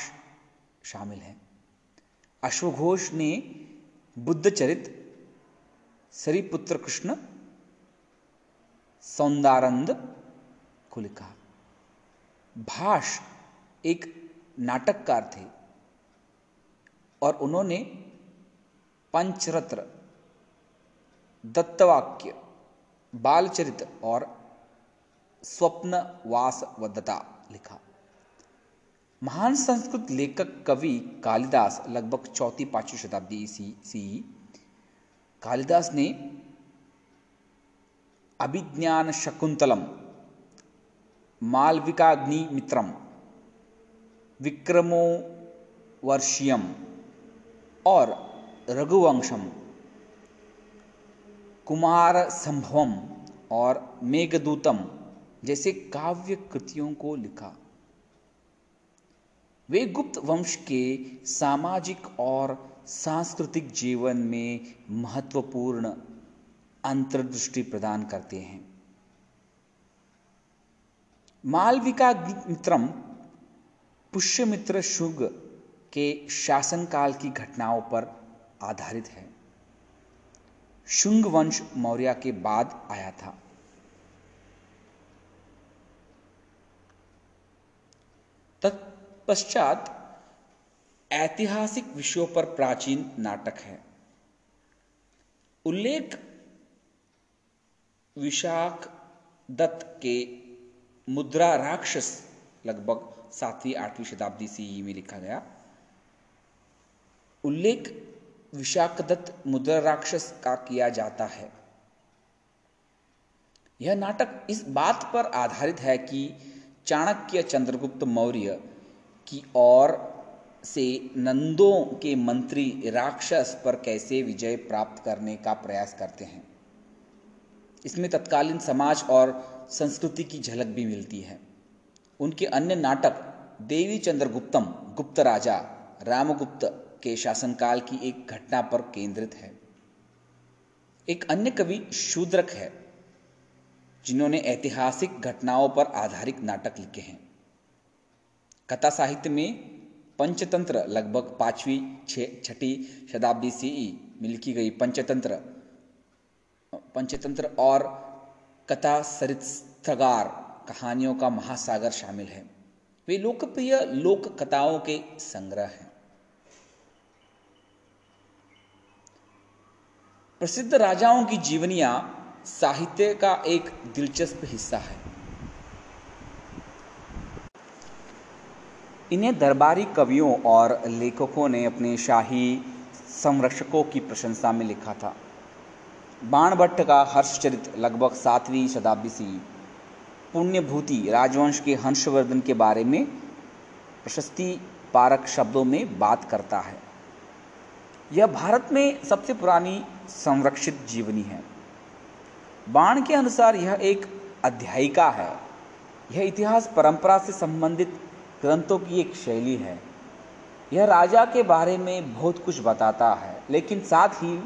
S1: शामिल हैं। अश्वघोष ने बुद्ध चरित सरिपुत्र कृष्ण सौंदारंद को लिखा। भाष एक नाटककार थे और उन्होंने पंचरत्र दत्तवाक्य, बालचरित और स्वप्न वास वदता लिखा। महान संस्कृत लेखक कवि कालिदास, लगभग चौथी, पांचवी शताब्दी ईसी, सी कालिदास ने अभिज्ञान शकुंतलम, मालविकाग्नि मित्रम विक्रमो वर्षियम और रघुवंशम कुमार संभवम और मेघदूतम जैसे काव्य कृतियों को लिखा। वे गुप्त वंश के सामाजिक और सांस्कृतिक जीवन में महत्वपूर्ण अंतर्दृष्टि प्रदान करते हैं। मालविका मित्रम पुष्यमित्र शुग के शासनकाल की घटनाओं पर आधारित है। शुंग वंश मौर्य के बाद आया था। तत्पश्चात ऐतिहासिक विषयों पर प्राचीन नाटक है। उल्लेख विशाख दत्त के मुद्रा राक्षस लगभग सातवीं, आठवीं शताब्दी सी में लिखा गया। उल्लेख विशाखदत्त मुद्रा राक्षस का किया जाता है। यह नाटक इस बात पर आधारित है कि चाणक्य चंद्रगुप्त मौर्य की ओर से नंदों के मंत्री राक्षस पर कैसे विजय प्राप्त करने का प्रयास करते हैं। इसमें तत्कालीन समाज और संस्कृति की झलक भी मिलती है। उनके अन्य नाटक, देवी चंद्रगुप्तम, गुप्त राजा, रामगुप्त के शासनकाल की एक घटना पर केंद्रित है। एक अन्य कवि शूद्रक है, जिन्होंने ऐतिहासिक घटनाओं पर आधारित नाटक लिखे हैं। कथा साहित्य में पंचतंत्र लगभग पांचवी छठी शताब्दी सी में लिखी गई पंचतंत्र। पंचतंत्र और कथा सरित्रगार कहानियों का महासागर शामिल है। वे लोकप्रिय लोक कथाओं के संग्रह हैं। प्रसिद्ध राजाओं की जीवनियाँ साहित्य का एक दिलचस्प हिस्सा है। इन्हें दरबारी कवियों और लेखकों ने अपने शाही संरक्षकों की प्रशंसा में लिखा था। बाणभट्ट का हर्षचरित लगभग सातवीं शताब्दी से पुण्यभूति राजवंश के हंसवर्धन के बारे में प्रशस्ति पारक शब्दों में बात करता है। यह भारत में सबसे पुरानी संरक्षित जीवनी है। बाण के अनुसार यह एक अध्यायिका है। यह इतिहास परंपरा से संबंधित ग्रंथों की एक शैली है। यह राजा के बारे में बहुत कुछ बताता है, लेकिन साथ ही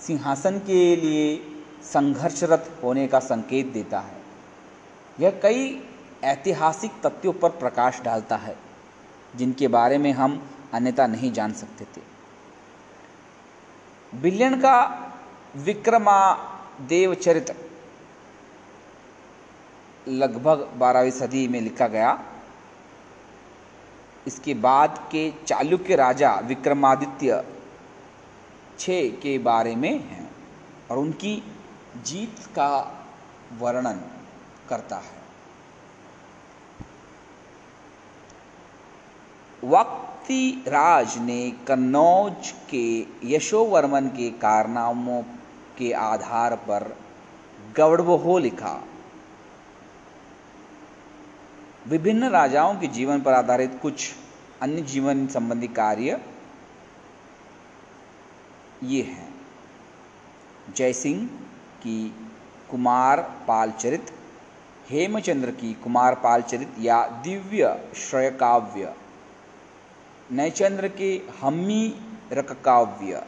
S1: सिंहासन के लिए संघर्षरत होने का संकेत देता है। यह कई ऐतिहासिक तथ्यों पर प्रकाश डालता है, जिनके बारे में हम अन्यथा नहीं जान सकते थे। बिलियन का विक्रमा देवचरित लगभग बारहवीं सदी में लिखा गया। इसके बाद के चालुक्य राजा विक्रमादित्य छ के बारे में है और उनकी जीत का वर्णन करता है। वक्ती राज ने कन्नौज के यशोवर्मन के कारनामों के आधार पर गौड़बहो लिखा। विभिन्न राजाओं के जीवन पर आधारित कुछ अन्य जीवन संबंधी कार्य ये हैं। जयसिंह की कुमार पाल चरित हेमचंद्र की कुमार पाल चरित या दिव्य श्रय काव्य नयचंद्र के हम्मी रक काव्य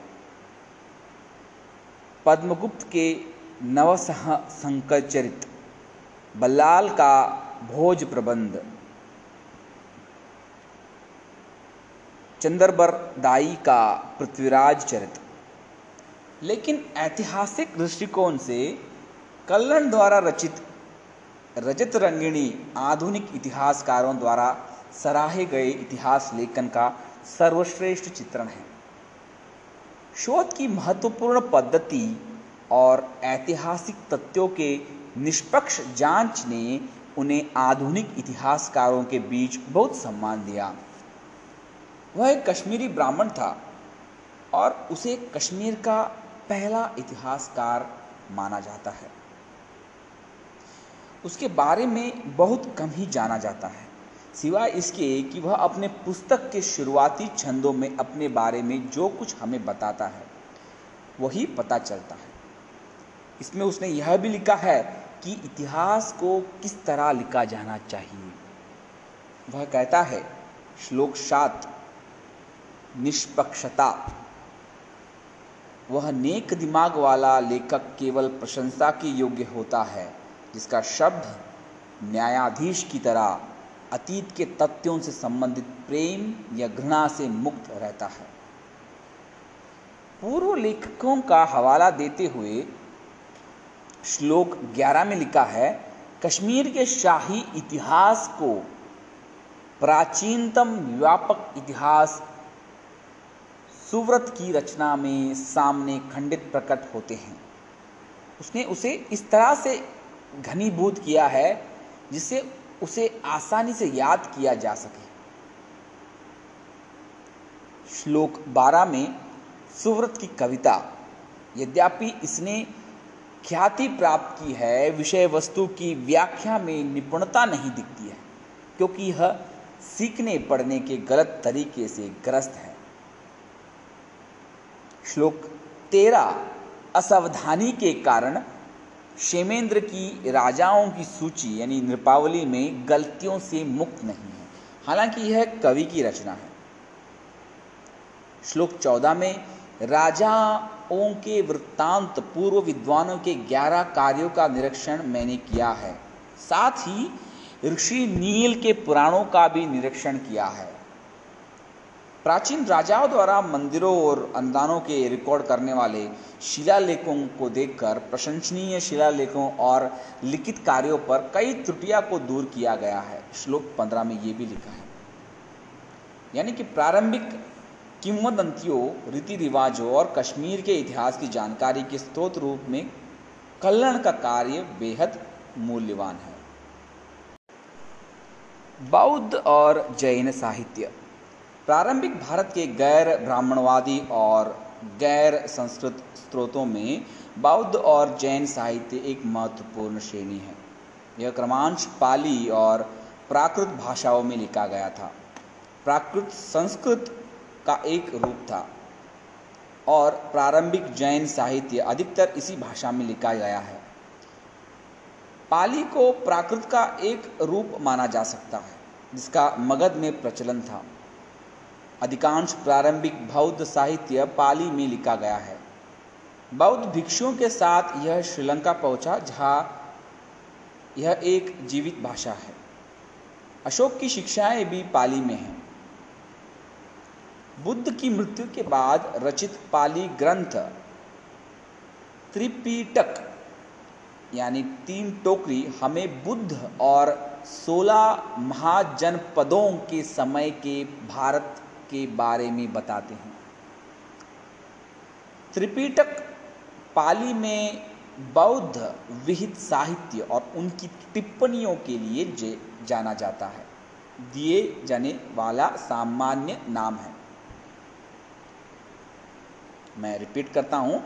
S1: पद्मगुप्त के नवसह संकर चरित बल्लाल का भोज प्रबंध। चंद्रबर दाई का पृथ्वीराज चरित लेकिन ऐतिहासिक दृष्टिकोण से कल्लन द्वारा रचित, रजत रंगिणी आधुनिक इतिहासकारों द्वारा सराहे गए इतिहास लेखन का सर्वश्रेष्ठ चित्रण है। शोध की महत्वपूर्ण पद्धति और ऐतिहासिक तथ्यों के निष्पक्ष जाँच ने उन्हें आधुनिक इतिहासकारों के बीच बहुत सम्मान दिया। वह एक कश्मीरी ब्राह्मण था और उसे कश्मीर का पहला इतिहासकार माना जाता है। उसके बारे में बहुत कम ही जाना जाता है, सिवाय इसके कि वह अपने पुस्तक के शुरुआती छंदों में अपने बारे में जो कुछ हमें बताता है, वही पता चलता है। इसमें उसने यह भी लिखा है कि इतिहास को किस तरह लिखा जाना चाहिए। वह कहता है, श्लोक सात, निष्पक्षता। वह नेक दिमाग वाला लेखक केवल प्रशंसा के योग्य होता है, जिसका शब्द न्यायाधीश की तरह अतीत के तथ्यों से संबंधित प्रेम या घृणा से मुक्त रहता है। पूर्व लेखकों का हवाला देते हुए श्लोक 11 में लिखा है, कश्मीर के शाही इतिहास को प्राचीनतम व्यापक इतिहास सुव्रत की रचना में सामने खंडित प्रकट होते हैं। उसने उसे इस तरह से घनीभूत किया है, जिससे उसे आसानी से याद किया जा सके। श्लोक 12 में सुव्रत की कविता, यद्यपि इसने ख्याति प्राप्त की है, विषय वस्तु की व्याख्या में निपुणता नहीं दिखती है, क्योंकि यह सीखने पढ़ने के गलत तरीके से ग्रस्त है। श्लोक तेरह, असावधानी के कारण शेमेंद्र की राजाओं की सूची, यानी नृपावली में गलतियों से मुक्त नहीं है। हालाँकि यह कवि की रचना है। श्लोक चौदह में राजाओं के वृत्तांत पूर्व विद्वानों के ग्यारह कार्यों का निरीक्षण मैंने किया है। साथ ही ऋषि नील के पुराणों का भी निरीक्षण किया है। प्राचीन राजाओं द्वारा मंदिरों और अनुदानों के रिकॉर्ड करने वाले शिलालेखों को देखकर, प्रशंसनीय शिलालेखों और लिखित कार्यों पर कई त्रुटियाँ को दूर किया गया है। श्लोक पंद्रह में ये भी लिखा है। यानी कि प्रारंभिक किंवदंतियों रीति रिवाजों और कश्मीर के इतिहास की जानकारी के स्रोत रूप में कल्याण का कार्य बेहद मूल्यवान है। बौद्ध और जैन साहित्य। प्रारंभिक भारत के गैर ब्राह्मणवादी और गैर संस्कृत स्रोतों में बौद्ध और जैन साहित्य एक महत्वपूर्ण श्रेणी है। यह क्रमांश पाली और प्राकृत भाषाओं में लिखा गया था। प्राकृत संस्कृत का एक रूप था। और प्रारंभिक जैन साहित्य अधिकतर इसी भाषा में लिखा गया है। पाली को प्राकृत का एक रूप माना जा सकता है, जिसका मगध में प्रचलन था। अधिकांश प्रारंभिक बौद्ध साहित्य पाली में लिखा गया है। बौद्ध भिक्षुओं के साथ यह श्रीलंका पहुँचा, जहाँ यह एक जीवित भाषा है। अशोक की शिक्षाएँ भी पाली में हैं। बुद्ध की मृत्यु के बाद रचित पाली ग्रंथ, त्रिपीटक, यानी तीन टोकरी हमें बुद्ध और सोलह महाजनपदों के समय के भारत के बारे में बताते हैं। त्रिपीटक पाली में बौद्ध विहित साहित्य और उनकी टिप्पणियों के लिए जाना जाता है। दिए जाने वाला सामान्य नाम है। मैं रिपीट करता हूँ।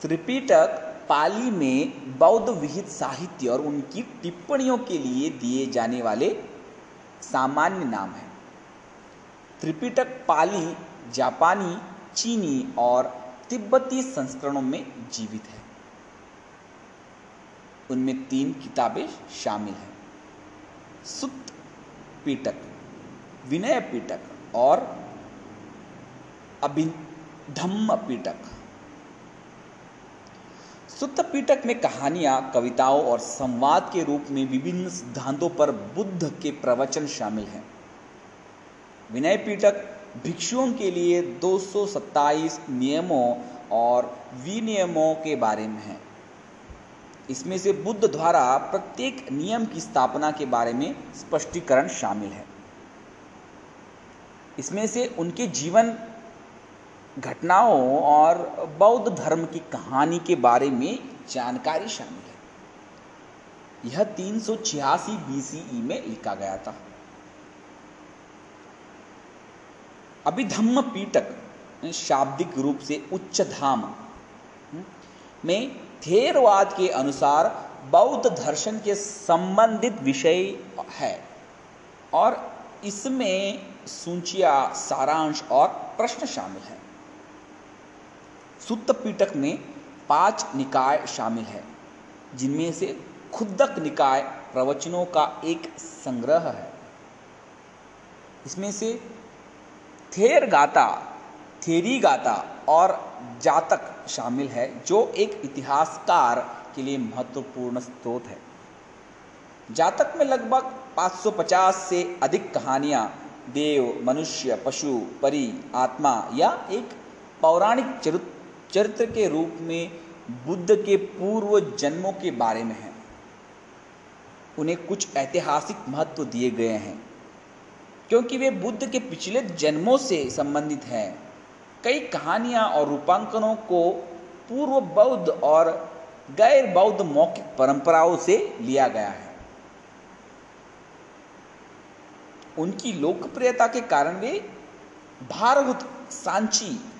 S1: त्रिपिटक पाली में बौद्ध विहित साहित्य और उनकी टिप्पणियों के लिए दिए जाने वाले सामान्य नाम है। त्रिपिटक पाली जापानी, चीनी और तिब्बती संस्करणों में जीवित है। उनमें तीन किताबें शामिल हैं। सुत पीटक, विनय पीटक और अभिधम्म पीटक सुत्त पीटक में कहानियाँ, कविताओं और संवाद के रूप में विभिन्न सिद्धांतों पर बुद्ध के प्रवचन शामिल हैं। विनय पीटक भिक्षुओं के लिए दो सौ सत्ताईस नियमों और विनियमों के बारे में है। इसमें से बुद्ध द्वारा प्रत्येक नियम की स्थापना के बारे में स्पष्टीकरण शामिल है। इसमें से उनके जीवन घटनाओं और बौद्ध धर्म की कहानी के बारे में जानकारी शामिल है। यह तीन सौ छियासी बीसीई में लिखा गया था। अभिधम्म पीटक शाब्दिक रूप से उच्च धाम में थेरवाद के अनुसार बौद्ध दर्शन के संबंधित विषय है और इसमें सूचिया, सारांश और प्रश्न शामिल है। सुत्त पीटक में पाँच निकाय शामिल है, जिनमें से खुदक निकाय प्रवचनों का एक संग्रह है। इसमें से थेर गाता थेरी गाता और जातक शामिल है, जो एक इतिहासकार के लिए महत्वपूर्ण स्रोत है। जातक में लगभग 550 से अधिक कहानियाँ, देव, मनुष्य, पशु, परी, आत्मा या एक पौराणिक चरित्र के रूप में बुद्ध के पूर्व जन्मों के बारे में है। उन्हें कुछ ऐतिहासिक महत्व दिए गए हैं। क्योंकि वे बुद्ध के पिछले जन्मों से संबंधित हैं। कई कहानियाँ और रूपांकनों को पूर्व बौद्ध और गैर बौद्ध मौखिक परंपराओं से लिया गया है। उनकी लोकप्रियता के कारण वे भारत सांची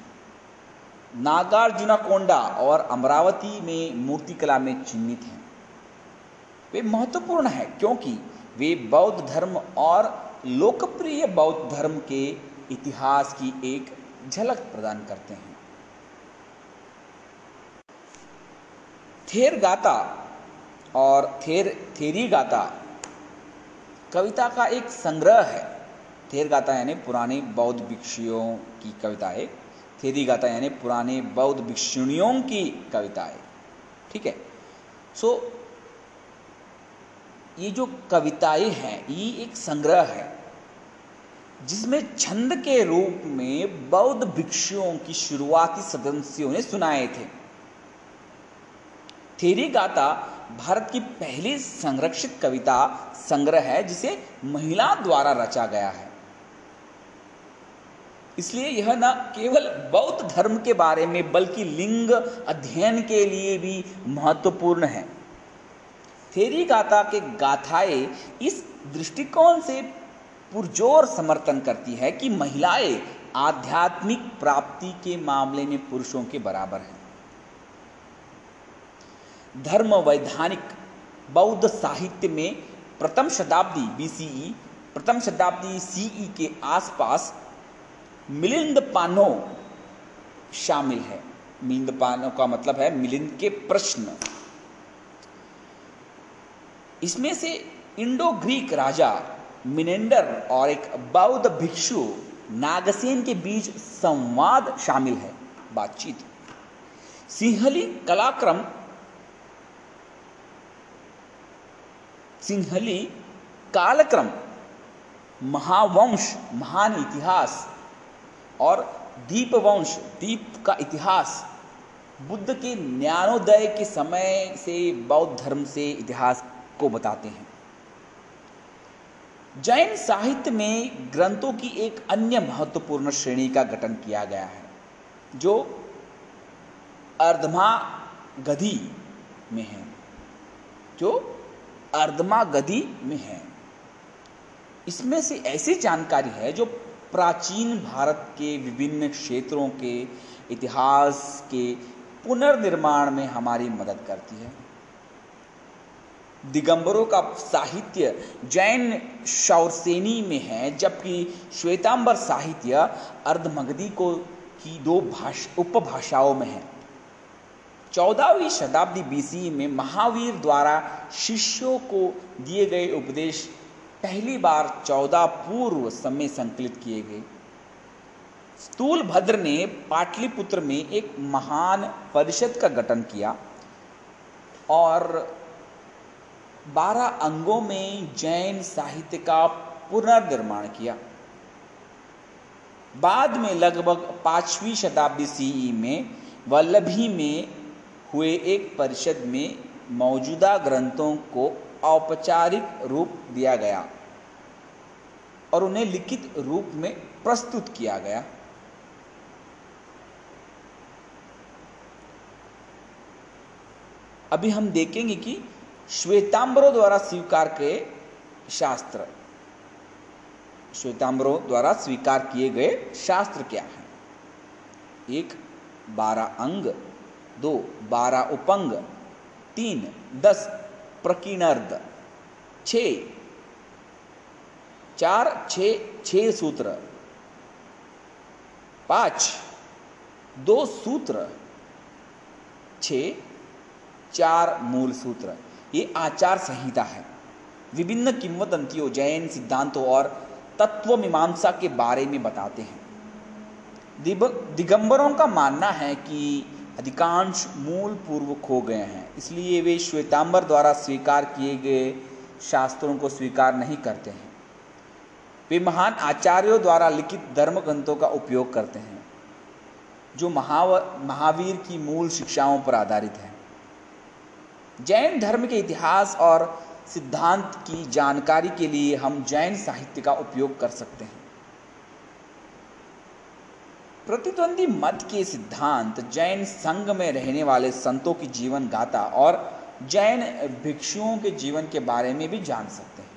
S1: नागार्जुनाकोंडा और अमरावती में मूर्तिकला में चिन्हित हैं। वे महत्वपूर्ण हैं क्योंकि वे बौद्ध धर्म और लोकप्रिय बौद्ध धर्म के इतिहास की एक झलक प्रदान करते हैं। थेर गाता और थेर थेरी गाता कविता का एक संग्रह है। थेर गाता यानी पुराने बौद्ध भिक्षुओं की कविताएँ थेरी गाता यानी पुराने बौद्ध भिक्षुणियों की कविताएँ ठीक है? सो ये जो कविताएँ हैं, ये एक संग्रह है, जिसमें छंद के रूप में बौद्ध भिक्षुओं की शुरुआती सदस्यों ने सुनाए थे। थेरी गाता भारत की पहली संरक्षित कविता संग्रह है, जिसे महिला द्वारा रचा गया है। इसलिए यह न केवल बौद्ध धर्म के बारे में, बल्कि लिंग अध्ययन के लिए भी महत्वपूर्ण है। थेरी गाथा के गाथाएँ इस दृष्टिकोण से पुरजोर समर्थन करती है कि महिलाएँ आध्यात्मिक प्राप्ति के मामले में पुरुषों के बराबर हैं। धर्म वैधानिक बौद्ध साहित्य में प्रथम शताब्दी बीसीई प्रथम शताब्दी सीई के आसपास मिलिंद पानो शामिल है। मिलिंद पानो का मतलब है मिलिंद के प्रश्न। इसमें से इंडो ग्रीक राजा मिनेंडर और एक बौद्ध भिक्षु नागसेन के बीच संवाद शामिल है। बातचीत। सिंहली कलाक्रम सिंहली कालक्रम महावंश, महान इतिहास और दीप वंश दीप का इतिहास, बुद्ध के ज्ञानोदय के समय से बौद्ध धर्म से इतिहास को बताते हैं। जैन साहित्य में ग्रंथों की एक अन्य महत्वपूर्ण श्रेणी का गठन किया गया है, जो अर्धमा गधि में है। जो अर्धमा गधि में है। इसमें से ऐसी जानकारी है जो प्राचीन भारत के विभिन्न क्षेत्रों के इतिहास के पुनर्निर्माण में हमारी मदद करती है। दिगंबरों का साहित्य जैन शौरसेनी में है, जबकि श्वेतांबर साहित्य अर्धमगधी को की दो भाषा, उपभाषाओं में है। चौदहवीं शताब्दी बीसी में महावीर द्वारा शिष्यों को दिए गए उपदेश पहली बार चौदह पूर्व समय संकलित किए गए। स्थूल भद्र ने पाटलिपुत्र में एक महान परिषद का गठन किया और बारह अंगों में जैन साहित्य का पुनर्निर्माण किया। बाद में लगभग पांचवी शताब्दी सीई में वल्लभी में हुए एक परिषद में मौजूदा ग्रंथों को औपचारिक रूप दिया गया और उन्हें लिखित रूप में प्रस्तुत किया गया। अभी हम देखेंगे कि श्वेतांबरों द्वारा स्वीकार के शास्त्र, श्वेतांबरों द्वारा स्वीकार किए गए शास्त्र क्या हैं? एक, बारह अंग, दो, बारह उपंग तीन, दस प्रकीर्णर्द छ। चार, छ छह सूत्र। पाँच, दो सूत्र। छ, चार मूल सूत्र। ये आचार संहिता है। विभिन्न किंवदंतियों, जैन सिद्धांतों और तत्व मीमांसा के बारे में बताते हैं। दिगंबरों का मानना है कि अधिकांश मूल पूर्व खो गए हैं। इसलिए वे श्वेतांबर द्वारा स्वीकार किए गए शास्त्रों को स्वीकार नहीं करते हैं। वे महान आचार्यों द्वारा लिखित धर्म ग्रंथों का उपयोग करते हैं, जो महाव, महावीर की मूल शिक्षाओं पर आधारित है। जैन धर्म के इतिहास और सिद्धांत की जानकारी के लिए हम जैन साहित्य का उपयोग कर सकते हैं। प्रतिद्वंदी मत के सिद्धांत जैन संघ में रहने वाले संतों की जीवन गाथा और जैन भिक्षुओं के जीवन के बारे में भी जान सकते हैं।